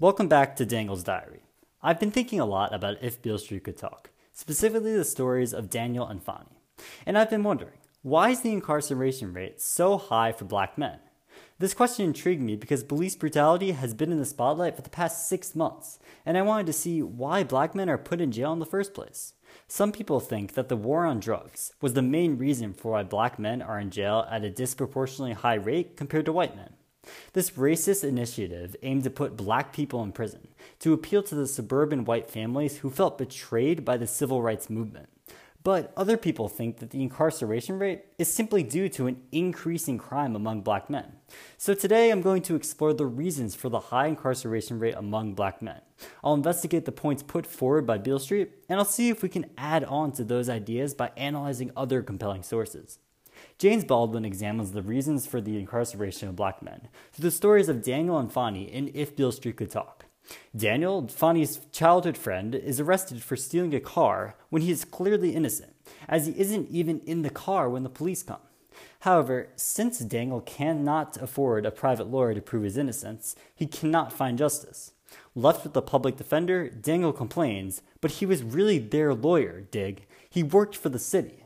Welcome back to Daniel's Diary. I've been thinking a lot about if Beale Street could talk, specifically the stories of Daniel and Fonny. And I've been wondering, why is the incarceration rate so high for black men? This question intrigued me because police brutality has been in the spotlight for the past six months, and I wanted to see why black men are put in jail in the first place. Some people think that the war on drugs was the main reason for why black men are in jail at a disproportionately high rate compared to white men. This racist initiative aimed to put black people in prison to appeal to the suburban white families who felt betrayed by the civil rights movement. But other people think that the incarceration rate is simply due to an increase in crime among black men. So today I'm going to explore the reasons for the high incarceration rate among black men. I'll investigate the points put forward by Beale Street, and I'll see if we can add on to those ideas by analyzing other compelling sources. James Baldwin examines the reasons for the incarceration of black men through the stories of Daniel and Fonny in If Beale Street Could Talk. Daniel, Fonny's childhood friend, is arrested for stealing a car when he is clearly innocent, as he isn't even in the car when the police come. However, since Daniel cannot afford a private lawyer to prove his innocence, he cannot find justice. Left with the public defender, Daniel complains, but he was really their lawyer, dig. He worked for the city.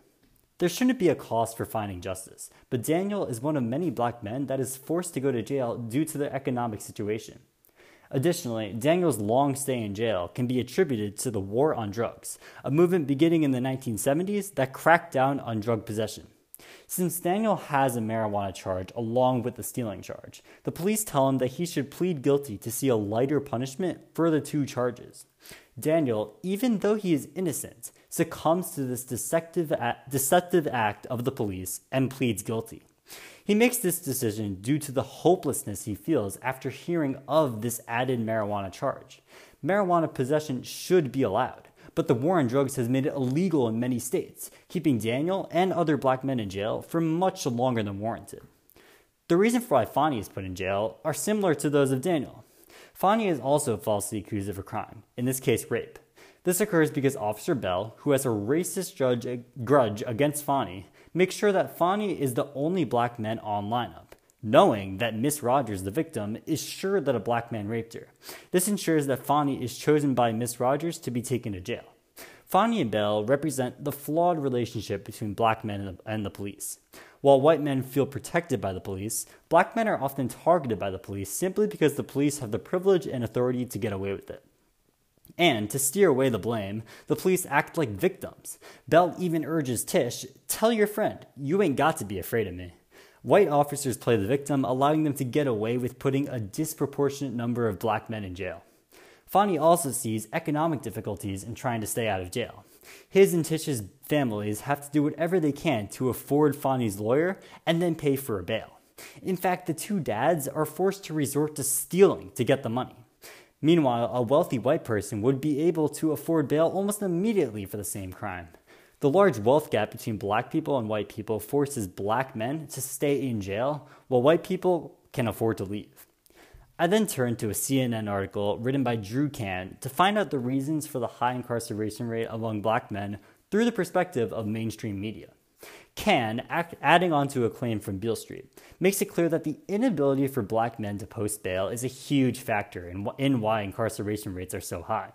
There shouldn't be a cost for finding justice, but Daniel is one of many black men that is forced to go to jail due to their economic situation. Additionally, Daniel's long stay in jail can be attributed to the war on drugs, a movement beginning in the 1970s that cracked down on drug possession. Since Daniel has a marijuana charge along with the stealing charge, the police tell him that he should plead guilty to see a lighter punishment for the two charges. Daniel, even though he is innocent, succumbs to this deceptive deceptive act of the police and pleads guilty. He makes this decision due to the hopelessness he feels after hearing of this added marijuana charge. Marijuana possession should be allowed, but the war on drugs has made it illegal in many states, keeping Daniel and other black men in jail for much longer than warranted. The reason for why Fonny is put in jail are similar to those of Daniel. Fonny is also falsely accused of a crime, in this case, rape. This occurs because Officer Bell, who has a racist judge, grudge against Fonny, makes sure that Fonny is the only black man on lineup, knowing that Miss Rogers, the victim, is sure that a black man raped her. This ensures that Fonny is chosen by Miss Rogers to be taken to jail. Fonny and Bell represent the flawed relationship between black men and the, and the police. While white men feel protected by the police, black men are often targeted by the police simply because the police have the privilege and authority to get away with it. And to steer away the blame, the police act like victims. Bell even urges Tish, Tell your friend, you ain't got to be afraid of me. White officers play the victim, allowing them to get away with putting a disproportionate number of black men in jail. Fonny also sees economic difficulties in trying to stay out of jail. His and Tish's families have to do whatever they can to afford Fonny's lawyer and then pay for a bail. In fact, the two dads are forced to resort to stealing to get the money. Meanwhile, a wealthy white person would be able to afford bail almost immediately for the same crime. The large wealth gap between black people and white people forces black men to stay in jail while white people can afford to leave. I then turned to a CNN article written by Drew Kann to find out the reasons for the high incarceration rate among black men through the perspective of mainstream media. Kann, adding on to a claim from Beale Street, makes it clear that the inability for black men to post bail is a huge factor in, in why incarceration rates are so high.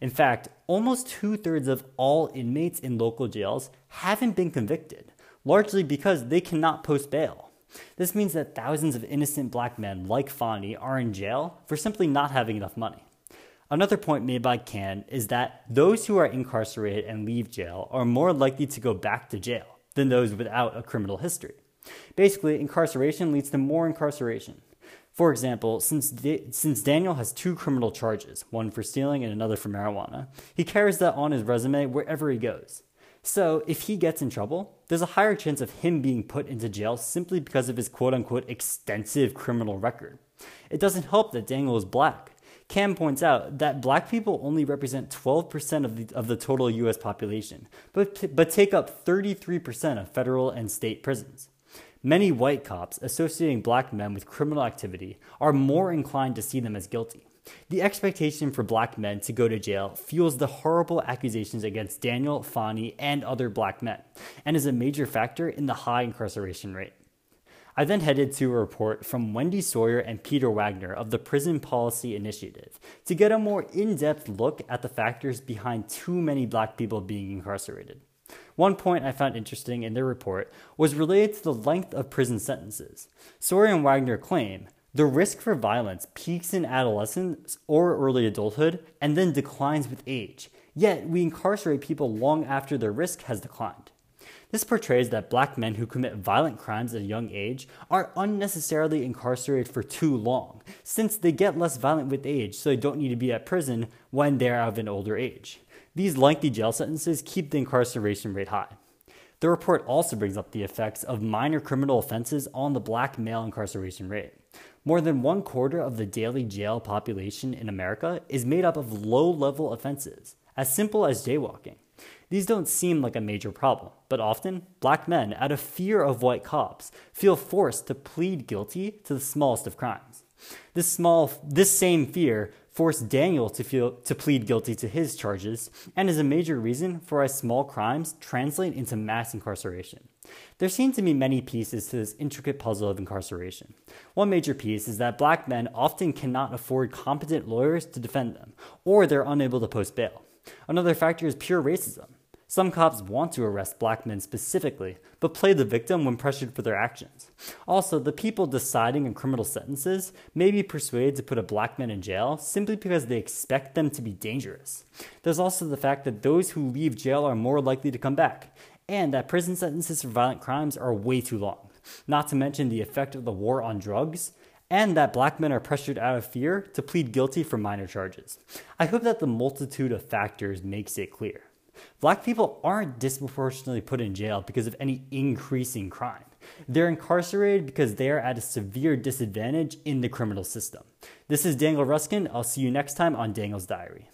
In fact, almost two thirds of all inmates in local jails haven't been convicted, largely because they cannot post bail. This means that thousands of innocent black men like Fonny are in jail for simply not having enough money. Another point made by Kann is that those who are incarcerated and leave jail are more likely to go back to jail than those without a criminal history. Basically, incarceration leads to more incarceration. For example, since, since Daniel has two criminal charges, one for stealing and another for marijuana, he carries that on his resume wherever he goes. So, if he gets in trouble, there's a higher chance of him being put into jail simply because of his quote unquote extensive criminal record. It doesn't help that Daniel is black. Kann points out that black people only represent 12% of the, of the total US population, but, but take up 33% of federal and state prisons. Many white cops associating black men with criminal activity are more inclined to see them as guilty. The expectation for black men to go to jail fuels the horrible accusations against Daniel, Fonny, and other black men, and is a major factor in the high incarceration rate. I then headed to a report from Wendy Sawyer and Peter Wagner of the Prison Policy Initiative to get a more in depth look at the factors behind too many black people being incarcerated. One point I found interesting in their report was related to the length of prison sentences. Sawyer and Wagner claim the risk for violence peaks in adolescence or early adulthood and then declines with age, yet we incarcerate people long after their risk has declined. This portrays that black men who commit violent crimes at a young age are unnecessarily incarcerated for too long, since they get less violent with age, so they don't need to be at prison when they're of an older age. These lengthy jail sentences keep the incarceration rate high. The report also brings up the effects of minor criminal offenses on the black male incarceration rate. More than one quarter of the daily jail population in America is made up of low level offenses, as simple as jaywalking. These don't seem like a major problem, but often, black men, out of fear of white cops, feel forced to plead guilty to the smallest of crimes. This small, this same fear forced Daniel to feel to plead guilty to his charges, and is a major reason for why small crimes translate into mass incarceration. There seem to be many pieces to this intricate puzzle of incarceration. One major piece is that black men often cannot afford competent lawyers to defend them, or they're unable to post bail. Another factor is pure racism. Some cops want to arrest black men specifically, but play the victim when pressured for their actions. Also, the people deciding on criminal sentences may be persuaded to put a black man in jail simply because they expect them to be dangerous. There's also the fact that those who leave jail are more likely to come back, and that prison sentences for violent crimes are way too long. Not to mention the effect of the war on drugs, and that black men are pressured out of fear to plead guilty for minor charges. I hope that the multitude of factors makes it clear. Black people aren't disproportionately put in jail because of any increasing crime. They're incarcerated because they are at a severe disadvantage in the criminal system. This is Daniel Ruskin. I'll see you next time on Daniel's Diary.